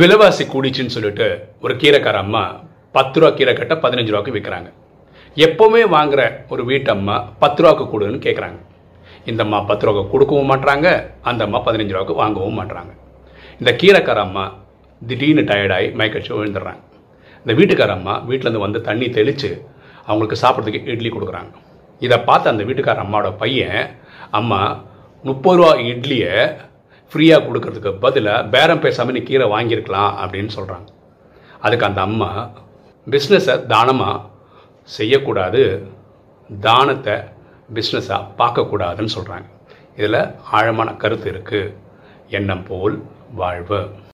விலைவாசி கூடிச்சுன்னு சொல்லிட்டு ஒரு கீரைக்கார அம்மா பத்து ரூபா கீரை கட்ட பதினஞ்சு ரூபாய்க்கு விற்கிறாங்க எப்போவுமே வாங்குற ஒரு வீட்டம்மா பத்து ரூபாய்க்கு கொடுன்னு கேட்குறாங்க இந்த அம்மா பத்து ரூபாய்க்கு கொடுக்கவும் மாட்றாங்க அந்த அம்மா பதினஞ்சு ரூபாய்க்கு வாங்கவும் மாட்டுறாங்க இந்த கீரைக்கார அம்மா திடீர்னு டயர்டாகி மயக்கடிச்சு விழுந்துடுறாங்க. இந்த வீட்டுக்கார அம்மா வீட்டிலேருந்து வந்து தண்ணி தெளித்து அவங்களுக்கு சாப்பிட்றதுக்கு இட்லி கொடுக்குறாங்க. இதை பார்த்து அந்த வீட்டுக்கார அம்மாவோட பையன் அம்மா முப்பது ரூபா இட்லியை ஃப்ரீயாக கொடுக்கறதுக்கு பதிலாக பேரம் பேசாமல் நீ கீரை வாங்கியிருக்கலாம் அப்படின்னு சொல்கிறாங்க அதுக்கு அந்த அம்மா பிஸ்னஸை தானமாக செய்யக்கூடாது தானத்தை பிஸ்னஸாக பார்க்கக்கூடாதுன்னு சொல்கிறாங்க இதில் ஆழமான கருத்து இருக்குது எண்ணம் போல் வாழ்வு.